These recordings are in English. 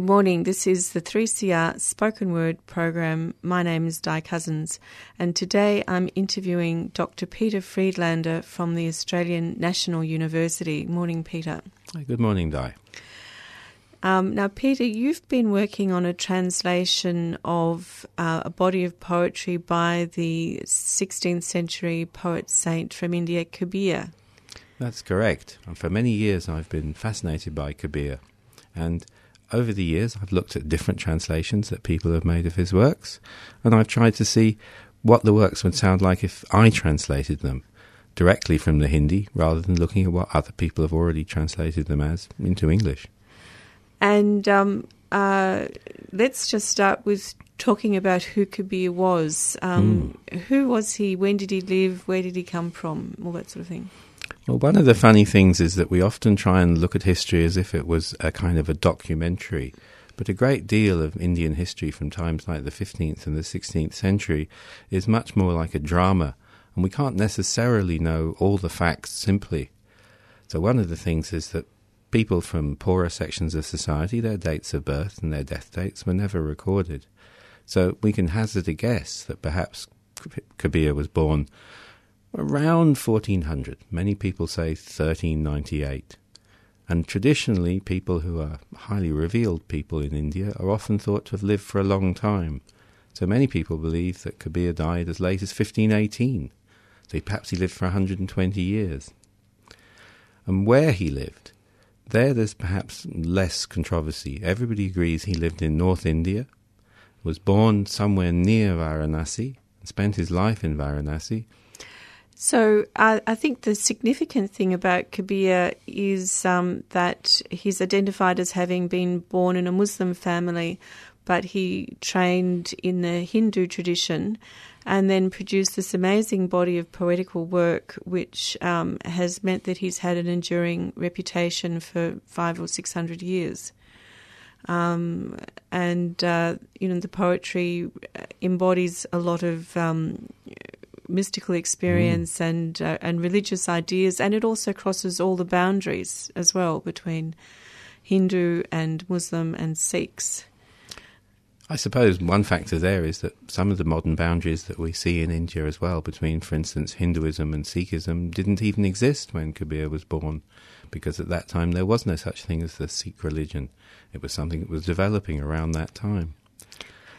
Good morning. This is the 3CR Spoken Word program. My name is Di Cousins, and today I'm interviewing Dr. Peter Friedlander from the Australian National University. Morning, Peter. Good morning, Di. Um, now, Peter, you've been working on a translation of uh, a body of poetry by the 16th century poet saint from India, Kabir. That's correct. And for many years, I've been fascinated by Kabir. And over the years, I've looked at different translations that people have made of his works, and I've tried to see what the works would sound like if I translated them directly from the Hindi rather than looking at what other people have already translated them as into English. And um, uh, let's just start with talking about who Kabir was. Um, mm. Who was he? When did he live? Where did he come from? All that sort of thing. Well, one of the funny things is that we often try and look at history as if it was a kind of a documentary. But a great deal of Indian history from times like the 15th and the 16th century is much more like a drama, and we can't necessarily know all the facts simply. So, one of the things is that people from poorer sections of society, their dates of birth and their death dates were never recorded. So, we can hazard a guess that perhaps Kabir was born around 1400. Many people say 1398. And traditionally, people who are highly revealed people in India are often thought to have lived for a long time. So many people believe that Kabir died as late as 1518. So perhaps he lived for 120 years. And where he lived, there there's perhaps less controversy. Everybody agrees he lived in North India, was born somewhere near Varanasi, and spent his life in Varanasi, so I think the significant thing about Kabir is um, that he's identified as having been born in a Muslim family, but he trained in the Hindu tradition and then produced this amazing body of poetical work, which um, has meant that he's had an enduring reputation for five or six hundred years. Um, and uh, you know the poetry embodies a lot of um, mystical experience mm. and uh, and religious ideas, and it also crosses all the boundaries as well between Hindu and Muslim and Sikhs. I suppose one factor there is that some of the modern boundaries that we see in India as well, between, for instance, Hinduism and Sikhism, didn't even exist when Kabir was born, because at that time there was no such thing as the Sikh religion. It was something that was developing around that time.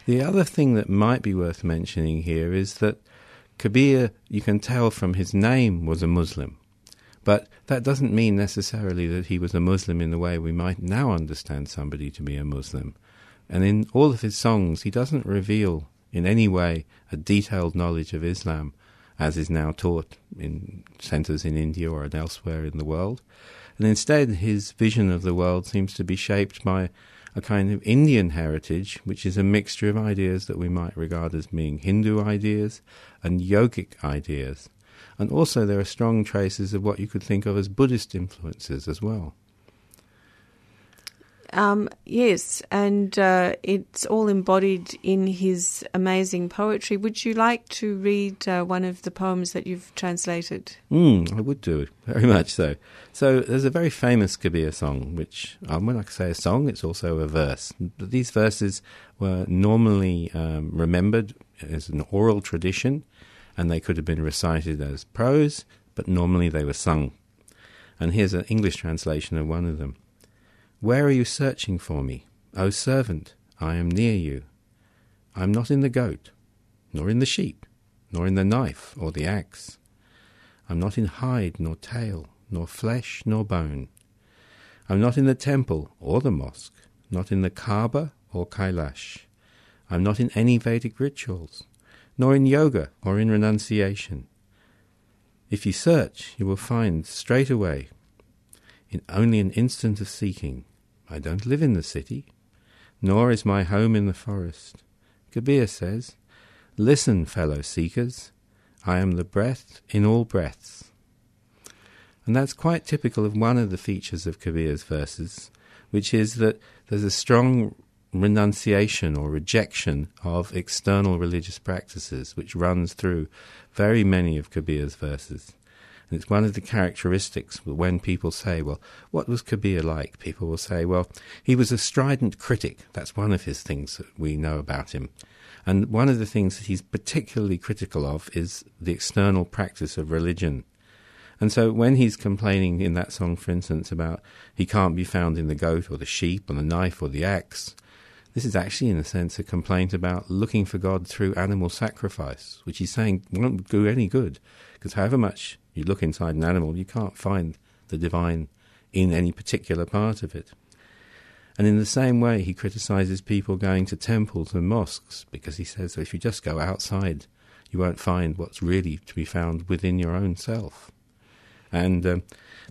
The other thing that might be worth mentioning here is that Kabir, you can tell from his name, was a Muslim. But that doesn't mean necessarily that he was a Muslim in the way we might now understand somebody to be a Muslim. And in all of his songs, he doesn't reveal in any way a detailed knowledge of Islam, as is now taught in centres in India or elsewhere in the world. And instead, his vision of the world seems to be shaped by a kind of Indian heritage, which is a mixture of ideas that we might regard as being Hindu ideas and yogic ideas. And also, there are strong traces of what you could think of as Buddhist influences as well. Um, yes, and uh, it's all embodied in his amazing poetry. Would you like to read uh, one of the poems that you've translated? Mm, I would do, very much so. So there's a very famous Kabir song, which um, when I say a song, it's also a verse. These verses were normally um, remembered as an oral tradition, and they could have been recited as prose, but normally they were sung. And here's an English translation of one of them. Where are you searching for me? O servant, I am near you. I am not in the goat, nor in the sheep, nor in the knife or the axe. I am not in hide nor tail, nor flesh nor bone. I am not in the temple or the mosque, not in the Kaaba or Kailash. I am not in any Vedic rituals, nor in yoga or in renunciation. If you search, you will find straight away, in only an instant of seeking, I don't live in the city, nor is my home in the forest. Kabir says, Listen, fellow seekers, I am the breath in all breaths. And that's quite typical of one of the features of Kabir's verses, which is that there's a strong renunciation or rejection of external religious practices, which runs through very many of Kabir's verses. And it's one of the characteristics when people say, well, what was Kabir like? People will say, well, he was a strident critic. That's one of his things that we know about him. And one of the things that he's particularly critical of is the external practice of religion. And so when he's complaining in that song, for instance, about he can't be found in the goat or the sheep or the knife or the axe, this is actually, in a sense, a complaint about looking for God through animal sacrifice, which he's saying won't do any good, because however much you look inside an animal, you can't find the divine in any particular part of it. And in the same way, he criticizes people going to temples and mosques, because he says that if you just go outside, you won't find what's really to be found within your own self. And um,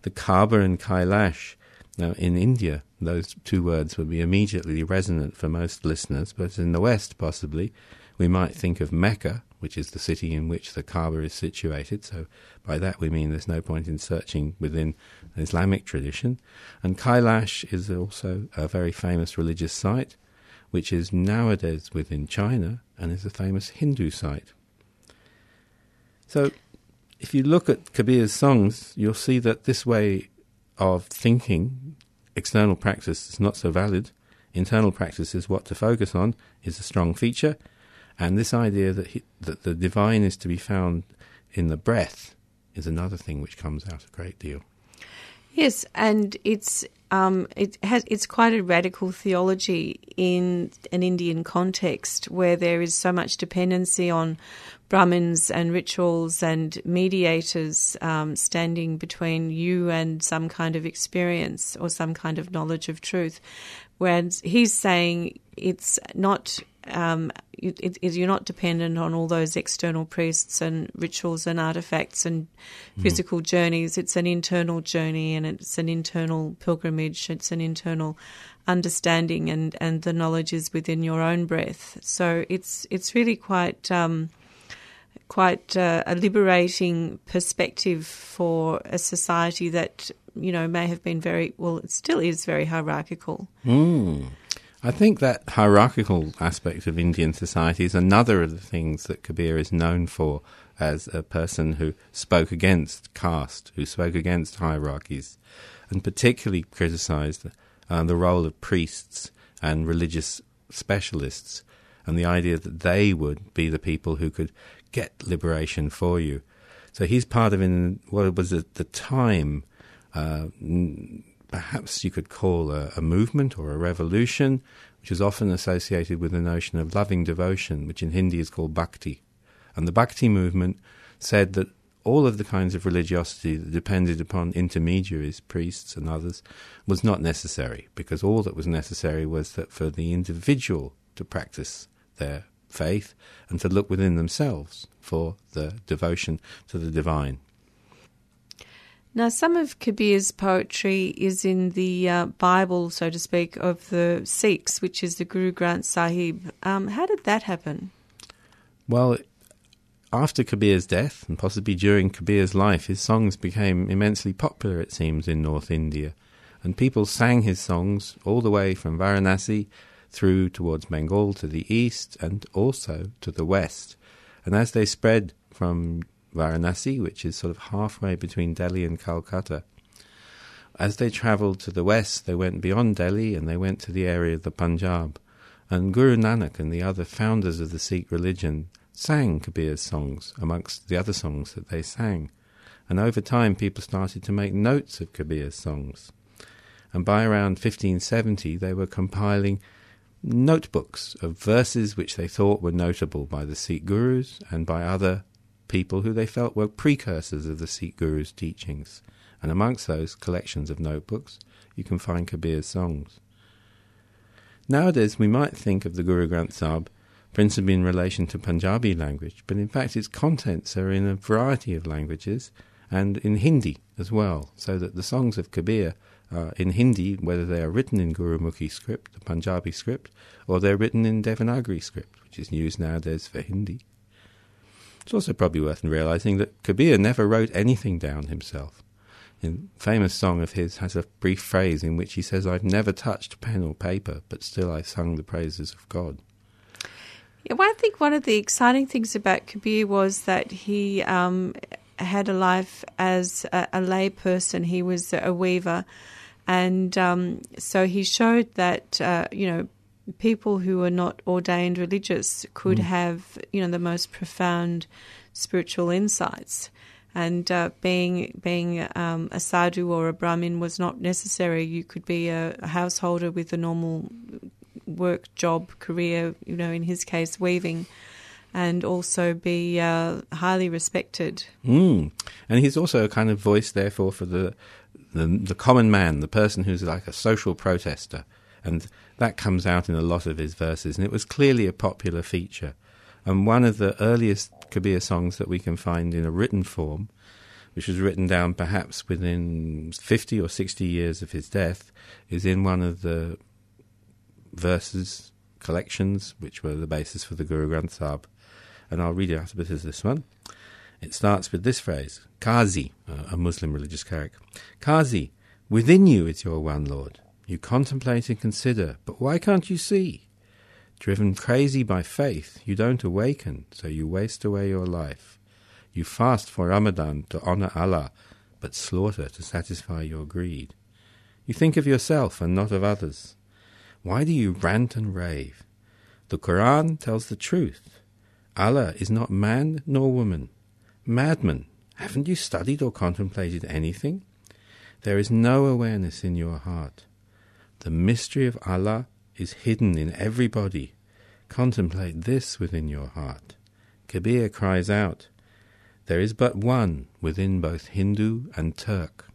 the Kaaba and Kailash now, in India, those two words would be immediately resonant for most listeners, but in the West, possibly, we might think of Mecca, which is the city in which the Kaaba is situated. So, by that we mean there's no point in searching within Islamic tradition. And Kailash is also a very famous religious site, which is nowadays within China and is a famous Hindu site. So, if you look at Kabir's songs, you'll see that this way of thinking, external practice is not so valid. Internal practice is what to focus on, is a strong feature. And this idea that, he, that the divine is to be found in the breath is another thing which comes out a great deal. Yes, and it's um, it has it's quite a radical theology in an Indian context where there is so much dependency on Brahmins and rituals and mediators um, standing between you and some kind of experience or some kind of knowledge of truth. Whereas he's saying it's not um, it, it, you're not dependent on all those external priests and rituals and artifacts and mm. physical journeys. It's an internal journey and it's an internal pilgrimage. It's an internal understanding and, and the knowledge is within your own breath. So it's it's really quite um, quite uh, a liberating perspective for a society that you know may have been very well. It still is very hierarchical. Mm. I think that hierarchical aspect of Indian society is another of the things that Kabir is known for as a person who spoke against caste, who spoke against hierarchies, and particularly criticized uh, the role of priests and religious specialists and the idea that they would be the people who could get liberation for you. So he's part of in what was at the time uh, perhaps you could call a, a, movement or a revolution, which is often associated with the notion of loving devotion, which in Hindi is called bhakti. And the bhakti movement said that all of the kinds of religiosity that depended upon intermediaries, priests and others, was not necessary, because all that was necessary was that for the individual to practice their faith and to look within themselves for the devotion to the divine. Now, some of Kabir's poetry is in the uh, Bible, so to speak, of the Sikhs, which is the Guru Granth Sahib. Um, how did that happen? Well, after Kabir's death, and possibly during Kabir's life, his songs became immensely popular, it seems, in North India. And people sang his songs all the way from Varanasi through towards Bengal to the east and also to the west. And as they spread from Varanasi, which is sort of halfway between Delhi and Calcutta. As they travelled to the west, they went beyond Delhi and they went to the area of the Punjab. And Guru Nanak and the other founders of the Sikh religion sang Kabir's songs amongst the other songs that they sang. And over time, people started to make notes of Kabir's songs. And by around 1570, they were compiling notebooks of verses which they thought were notable by the Sikh gurus and by other people who they felt were precursors of the Sikh Guru's teachings, and amongst those collections of notebooks you can find Kabir's songs. Nowadays we might think of the Guru Granth Sahib principally in relation to Punjabi language, but in fact its contents are in a variety of languages and in Hindi as well, so that the songs of Kabir are in Hindi, whether they are written in Gurumukhi script, the Punjabi script, or they're written in Devanagari script, which is used nowadays for Hindi It's also probably worth realizing that Kabir never wrote anything down himself. A famous song of his has a brief phrase in which he says, I've never touched pen or paper, but still I sung the praises of God. Yeah, well, I think one of the exciting things about Kabir was that he um, had a life as a, a lay person. He was a weaver. And um, so he showed that, uh, you know, people who were not ordained religious could mm. have, you know, the most profound spiritual insights. And uh, being being um, a sadhu or a brahmin was not necessary. You could be a, a, householder with a normal work job career. You know, in his case, weaving, and also be uh, highly respected. Mm. And he's also a kind of voice, therefore, for the, the the common man, the person who's like a social protester and that comes out in a lot of his verses, and it was clearly a popular feature. And one of the earliest Kabir songs that we can find in a written form, which was written down perhaps within 50 or 60 years of his death, is in one of the verses collections, which were the basis for the Guru Granth Sahib. And I'll read it out a bit as this one. It starts with this phrase Qazi, a Muslim religious character. Qazi, within you is your one Lord. You contemplate and consider, but why can't you see? Driven crazy by faith, you don't awaken, so you waste away your life. You fast for Ramadan to honor Allah, but slaughter to satisfy your greed. You think of yourself and not of others. Why do you rant and rave? The Quran tells the truth. Allah is not man nor woman. Madman, haven't you studied or contemplated anything? There is no awareness in your heart. The mystery of Allah is hidden in everybody. Contemplate this within your heart. Kabir cries out, There is but one within both Hindu and Turk.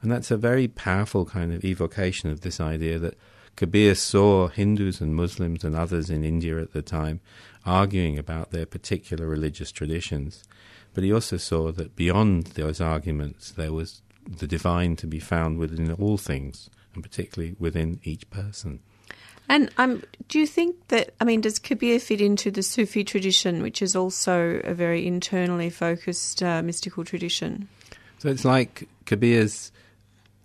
And that's a very powerful kind of evocation of this idea that Kabir saw Hindus and Muslims and others in India at the time arguing about their particular religious traditions. But he also saw that beyond those arguments there was the divine to be found within all things and particularly within each person. And um, do you think that, I mean, does Kabir fit into the Sufi tradition, which is also a very internally focused uh, mystical tradition? So it's like Kabir's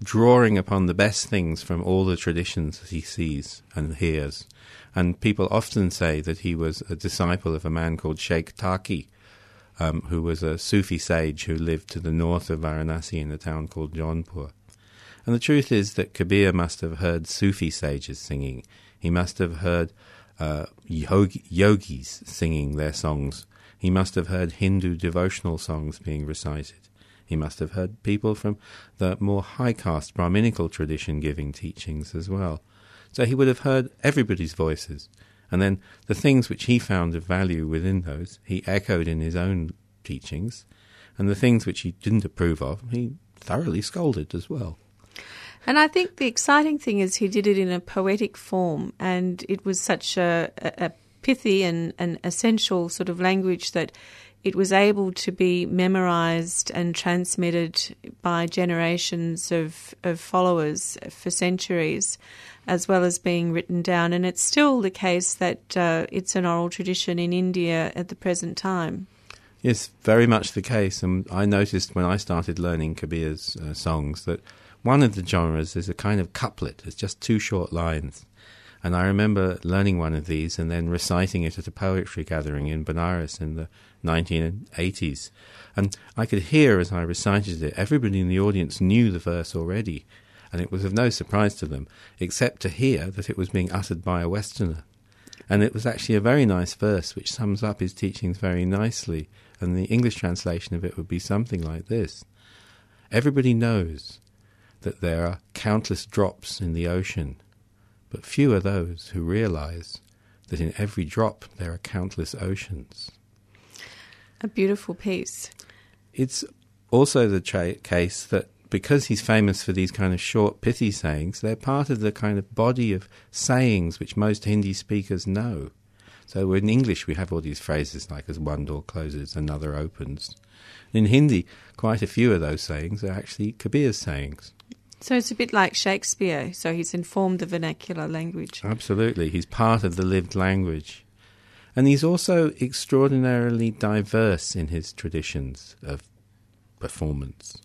drawing upon the best things from all the traditions that he sees and hears. And people often say that he was a disciple of a man called Sheikh Taki, um, who was a Sufi sage who lived to the north of Varanasi in a town called Jaunpur. And the truth is that Kabir must have heard Sufi sages singing. He must have heard uh, yogi, yogis singing their songs. He must have heard Hindu devotional songs being recited. He must have heard people from the more high caste Brahminical tradition giving teachings as well. So he would have heard everybody's voices. And then the things which he found of value within those, he echoed in his own teachings. And the things which he didn't approve of, he thoroughly scolded as well. And I think the exciting thing is he did it in a poetic form, and it was such a, a pithy and an essential sort of language that it was able to be memorized and transmitted by generations of, of followers for centuries, as well as being written down. And it's still the case that uh, it's an oral tradition in India at the present time. Yes, very much the case. And I noticed when I started learning Kabir's uh, songs that one of the genres is a kind of couplet. It's just two short lines. And I remember learning one of these and then reciting it at a poetry gathering in Benares in the 1980s. And I could hear as I recited it, everybody in the audience knew the verse already. And it was of no surprise to them, except to hear that it was being uttered by a Westerner. And it was actually a very nice verse which sums up his teachings very nicely. And the English translation of it would be something like this Everybody knows that there are countless drops in the ocean, but few are those who realize that in every drop there are countless oceans. A beautiful piece. It's also the tra- case that because he's famous for these kind of short, pithy sayings, they're part of the kind of body of sayings which most Hindi speakers know. So in English, we have all these phrases like as one door closes, another opens. In Hindi, quite a few of those sayings are actually Kabir's sayings. So it's a bit like Shakespeare. So he's informed the vernacular language. Absolutely. He's part of the lived language. And he's also extraordinarily diverse in his traditions of performance.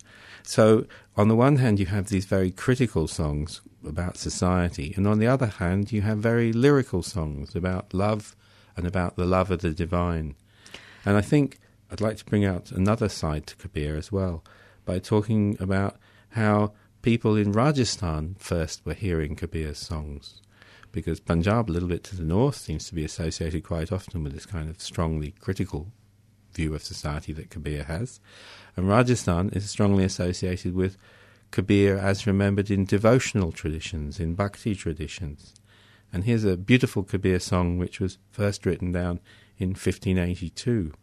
So, on the one hand, you have these very critical songs about society, and on the other hand, you have very lyrical songs about love and about the love of the divine. And I think I'd like to bring out another side to Kabir as well by talking about how people in Rajasthan first were hearing Kabir's songs. Because Punjab, a little bit to the north, seems to be associated quite often with this kind of strongly critical view of society that Kabir has. And Rajasthan is strongly associated with Kabir as remembered in devotional traditions, in bhakti traditions. And here's a beautiful Kabir song which was first written down in 1582.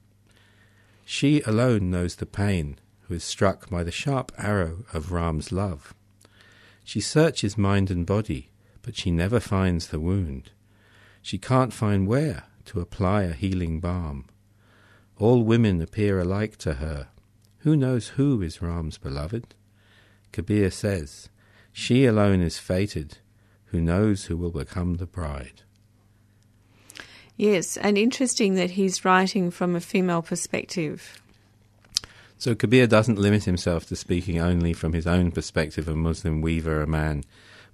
She alone knows the pain is struck by the sharp arrow of Ram's love. She searches mind and body, but she never finds the wound. She can't find where to apply a healing balm. All women appear alike to her. Who knows who is Ram's beloved? Kabir says, She alone is fated, who knows who will become the bride. Yes, and interesting that he's writing from a female perspective. So Kabir doesn't limit himself to speaking only from his own perspective, a Muslim weaver, a man,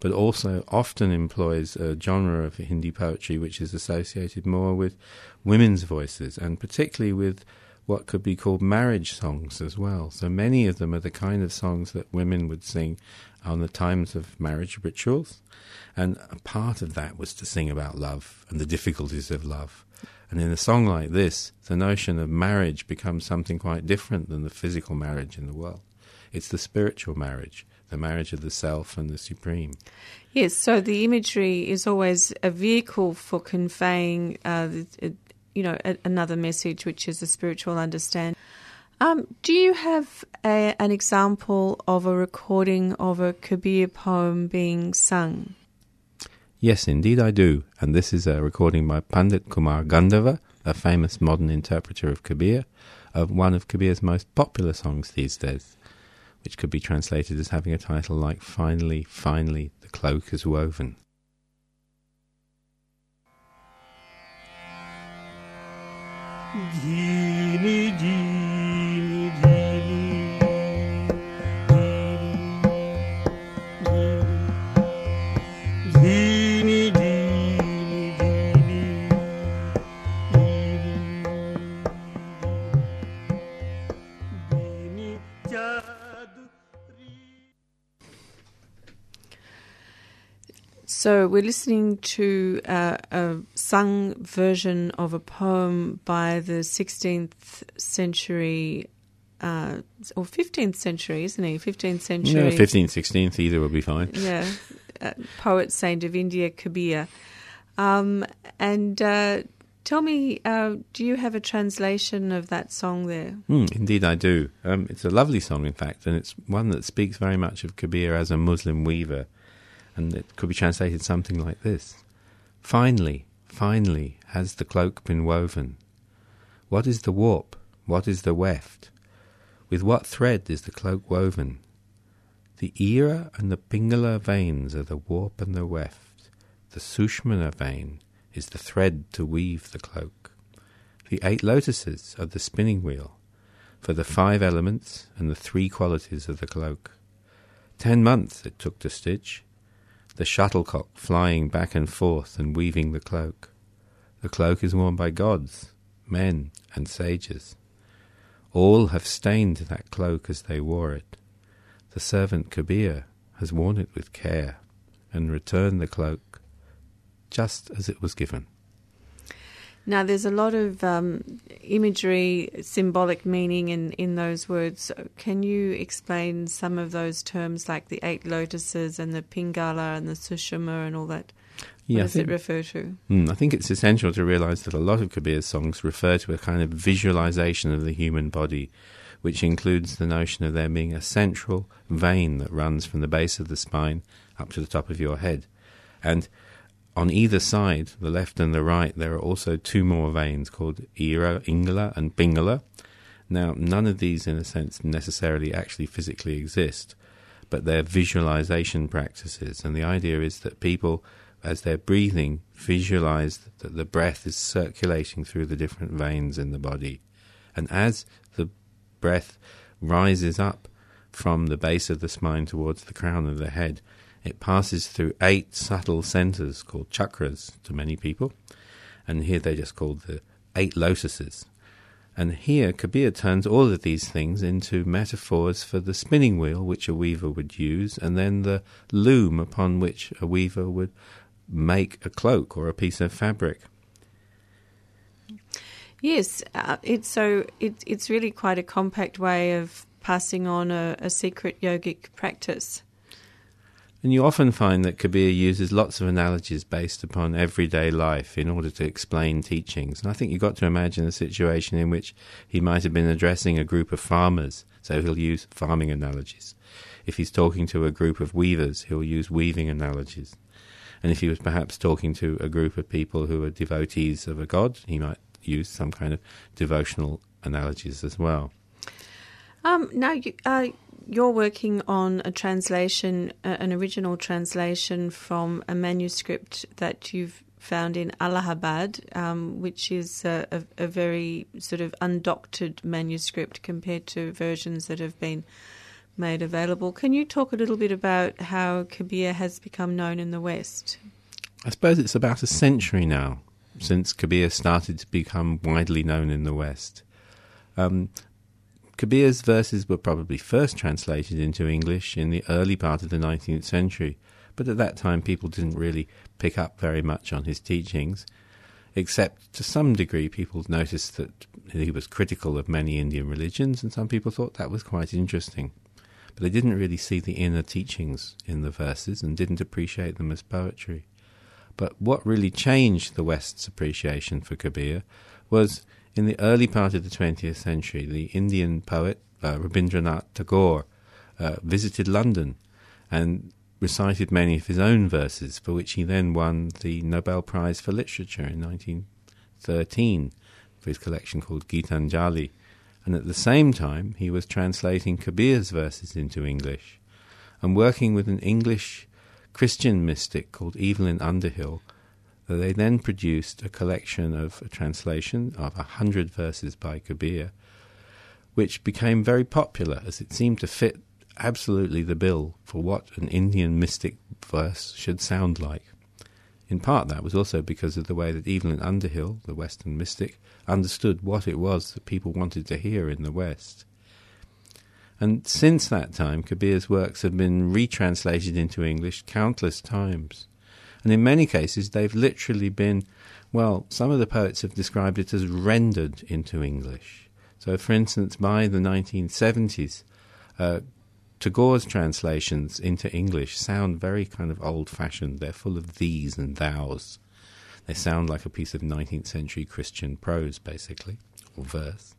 but also often employs a genre of Hindi poetry which is associated more with women's voices, and particularly with what could be called marriage songs as well. So many of them are the kind of songs that women would sing on the times of marriage rituals. And a part of that was to sing about love and the difficulties of love. And in a song like this, the notion of marriage becomes something quite different than the physical marriage in the world. It's the spiritual marriage, the marriage of the self and the supreme. Yes, so the imagery is always a vehicle for conveying uh, you know, a, another message, which is a spiritual understanding. Um, do you have a, an example of a recording of a Kabir poem being sung? Yes, indeed I do. And this is a recording by Pandit Kumar Gandharva, a famous modern interpreter of Kabir, of one of Kabir's most popular songs these days, which could be translated as having a title like Finally, Finally, the Cloak is Woven. धीनि So we're listening to uh, a sung version of a poem by the 16th century uh, or 15th century, isn't he? 15th century. Yeah, 15th, 16th, either will be fine. Yeah, uh, poet saint of India, Kabir. Um, and uh, tell me, uh, do you have a translation of that song there? Mm, indeed, I do. Um, it's a lovely song, in fact, and it's one that speaks very much of Kabir as a Muslim weaver. And it could be translated something like this Finally, finally, has the cloak been woven? What is the warp? What is the weft? With what thread is the cloak woven? The Ira and the Pingala veins are the warp and the weft. The Sushmana vein is the thread to weave the cloak. The eight lotuses are the spinning wheel for the five elements and the three qualities of the cloak. Ten months it took to stitch, the shuttlecock flying back and forth and weaving the cloak. The cloak is worn by gods, men, and sages. All have stained that cloak as they wore it. The servant Kabir has worn it with care and returned the cloak just as it was given. Now, there's a lot of um, imagery, symbolic meaning in, in those words. Can you explain some of those terms, like the eight lotuses and the pingala and the sushma and all that? Yeah, what does think- it refer to? Mm, I think it's essential to realize that a lot of Kabir's songs refer to a kind of visualization of the human body, which includes the notion of there being a central vein that runs from the base of the spine up to the top of your head. And on either side, the left and the right, there are also two more veins called Ira, Ingala, and Pingala. Now, none of these, in a sense, necessarily actually physically exist, but they're visualization practices. And the idea is that people as they're breathing, visualize that the breath is circulating through the different veins in the body. And as the breath rises up from the base of the spine towards the crown of the head, it passes through eight subtle centers called chakras to many people. And here they're just called the eight lotuses. And here, Kabir turns all of these things into metaphors for the spinning wheel which a weaver would use, and then the loom upon which a weaver would make a cloak or a piece of fabric. Yes, uh, it's so it, it's really quite a compact way of passing on a, a secret yogic practice. And you often find that Kabir uses lots of analogies based upon everyday life in order to explain teachings. And I think you've got to imagine a situation in which he might have been addressing a group of farmers, so he'll use farming analogies. If he's talking to a group of weavers, he'll use weaving analogies. And if he was perhaps talking to a group of people who are devotees of a god, he might use some kind of devotional analogies as well. Um, now, you, uh, you're working on a translation, uh, an original translation from a manuscript that you've found in Allahabad, um, which is a, a, a very sort of undoctored manuscript compared to versions that have been made available. Can you talk a little bit about how Kabir has become known in the West? I suppose it's about a century now since Kabir started to become widely known in the West. Um, Kabir's verses were probably first translated into English in the early part of the 19th century, but at that time people didn't really pick up very much on his teachings, except to some degree people noticed that he was critical of many Indian religions, and some people thought that was quite interesting. But they didn't really see the inner teachings in the verses and didn't appreciate them as poetry. But what really changed the West's appreciation for Kabir was in the early part of the 20th century, the Indian poet uh, Rabindranath Tagore uh, visited London and recited many of his own verses, for which he then won the Nobel Prize for Literature in 1913 for his collection called Gitanjali. And at the same time, he was translating Kabir's verses into English and working with an English Christian mystic called Evelyn Underhill they then produced a collection of a translation of a hundred verses by Kabir, which became very popular as it seemed to fit absolutely the bill for what an Indian mystic verse should sound like. In part, that was also because of the way that Evelyn Underhill, the Western mystic, understood what it was that people wanted to hear in the West. And since that time, Kabir's works have been retranslated into English countless times. And in many cases, they've literally been, well, some of the poets have described it as rendered into English. So, for instance, by the 1970s, uh, Tagore's translations into English sound very kind of old fashioned. They're full of these and thous. They sound like a piece of 19th century Christian prose, basically, or verse.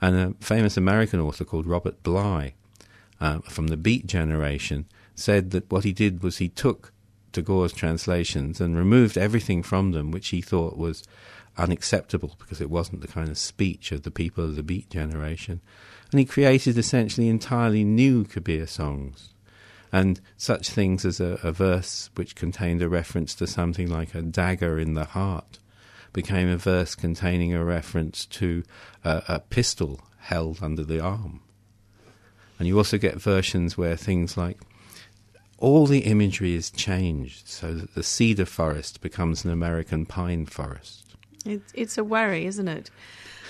And a famous American author called Robert Bly uh, from the Beat generation said that what he did was he took Tagore's translations and removed everything from them which he thought was unacceptable because it wasn't the kind of speech of the people of the Beat generation. And he created essentially entirely new Kabir songs. And such things as a, a verse which contained a reference to something like a dagger in the heart became a verse containing a reference to a, a pistol held under the arm. And you also get versions where things like all the imagery is changed so that the cedar forest becomes an American pine forest. It's, it's a worry, isn't it?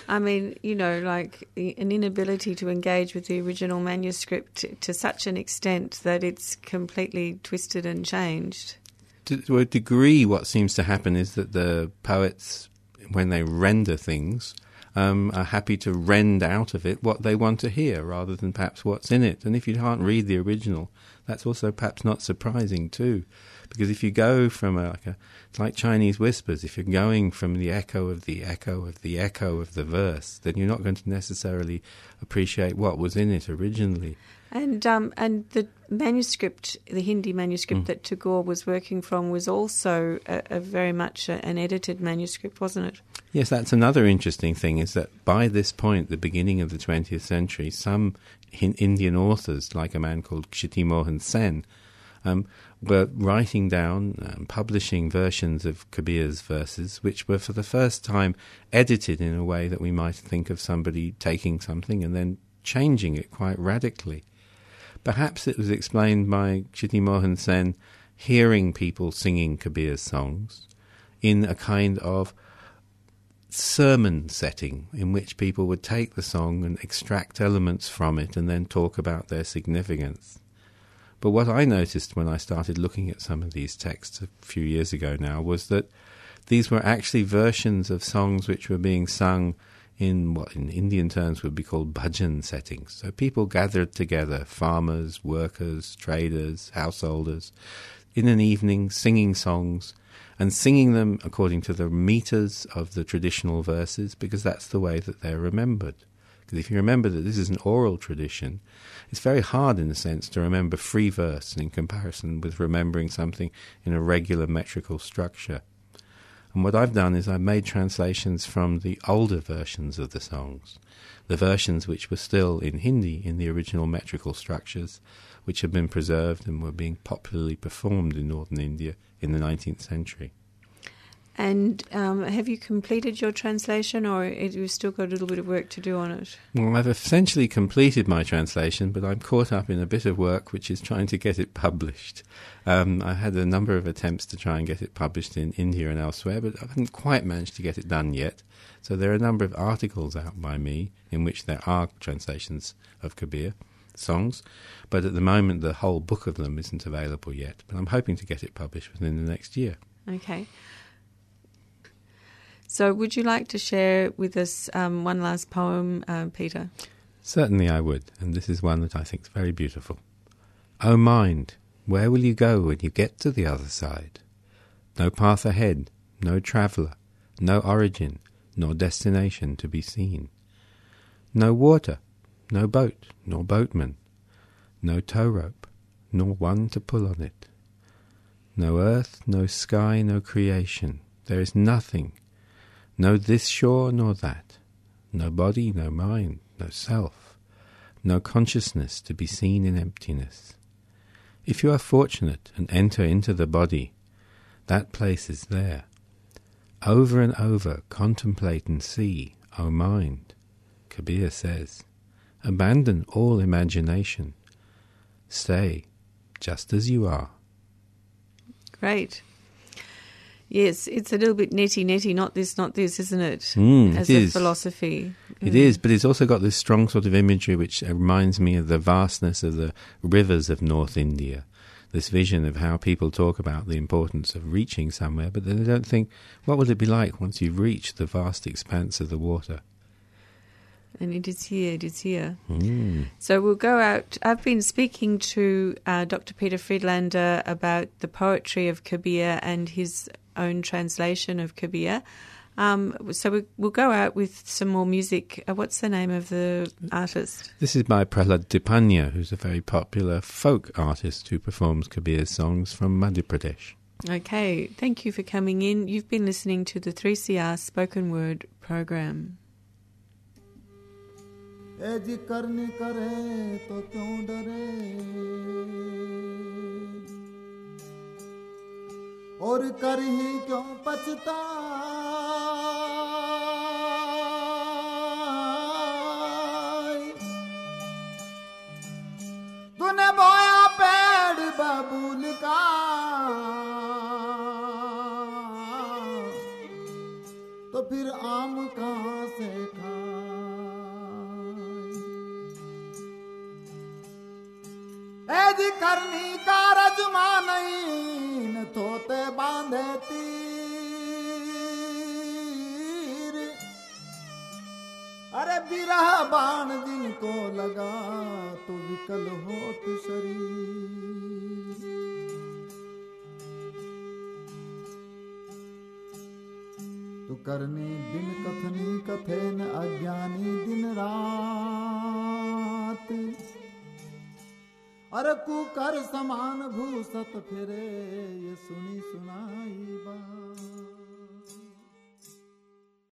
I mean, you know, like an inability to engage with the original manuscript to, to such an extent that it's completely twisted and changed. To, to a degree, what seems to happen is that the poets, when they render things, um, are happy to rend out of it what they want to hear rather than perhaps what's in it. And if you can't read the original, that's also perhaps not surprising too, because if you go from a, like a, it's like Chinese whispers. If you're going from the echo of the echo of the echo of the verse, then you're not going to necessarily appreciate what was in it originally. And um, and the manuscript, the Hindi manuscript Mm. that Tagore was working from, was also a, a very much a, an edited manuscript, wasn't it? Yes, that's another interesting thing is that by this point, the beginning of the 20th century, some Indian authors, like a man called Kshiti Mohan Sen, um, were writing down, and publishing versions of Kabir's verses, which were for the first time edited in a way that we might think of somebody taking something and then changing it quite radically. Perhaps it was explained by Kshiti Mohan Sen hearing people singing Kabir's songs in a kind of sermon setting in which people would take the song and extract elements from it and then talk about their significance. But what I noticed when I started looking at some of these texts a few years ago now was that these were actually versions of songs which were being sung in what in Indian terms would be called bhajan settings. So people gathered together, farmers, workers, traders, householders, in an evening singing songs and singing them according to the meters of the traditional verses because that's the way that they're remembered. Because if you remember that this is an oral tradition, it's very hard in a sense to remember free verse in comparison with remembering something in a regular metrical structure. And what I've done is I've made translations from the older versions of the songs, the versions which were still in Hindi in the original metrical structures, which have been preserved and were being popularly performed in northern India in the 19th century. And um, have you completed your translation, or you've you still got a little bit of work to do on it? Well, I've essentially completed my translation, but I'm caught up in a bit of work which is trying to get it published. Um, I had a number of attempts to try and get it published in India and elsewhere, but I haven't quite managed to get it done yet. So there are a number of articles out by me in which there are translations of Kabir songs, but at the moment the whole book of them isn't available yet. But I'm hoping to get it published within the next year. Okay. So, would you like to share with us um, one last poem, uh, Peter? Certainly I would, and this is one that I think is very beautiful. O mind, where will you go when you get to the other side? No path ahead, no traveller, no origin, nor destination to be seen. No water, no boat, nor boatman, no tow rope, nor one to pull on it. No earth, no sky, no creation. There is nothing no this shore nor that, no body, no mind, no self, no consciousness to be seen in emptiness. If you are fortunate and enter into the body, that place is there. Over and over contemplate and see, O mind. Kabir says, abandon all imagination. Stay just as you are. Great. Yes, it's a little bit neti neti, not this, not this, isn't it? Mm, As it a is. philosophy. It Mm. is, but it's also got this strong sort of imagery which reminds me of the vastness of the rivers of North India. This vision of how people talk about the importance of reaching somewhere, but then they don't think, what would it be like once you've reached the vast expanse of the water? And it is here, it is here. Mm. So we'll go out. I've been speaking to uh, Dr. Peter Friedlander about the poetry of Kabir and his own translation of Kabir. Um, so we, we'll go out with some more music. Uh, what's the name of the artist? This is by Prahlad Tipanya, who's a very popular folk artist who performs Kabir's songs from Madhya Pradesh. Okay, thank you for coming in. You've been listening to the 3CR Spoken Word program. और कर ही क्यों पछताए तूने बोया पेड़ बबूल का। तो फिर आम कहाँ से खा करनी का रजमा नहीं। बाण जिनको लगा तो विकल होत शरीर। तू करनी बिन कथनी कथे न अज्ञानी दिन रात। अरे कुकर समान भूसत फिरे, ये सुनी सुनाई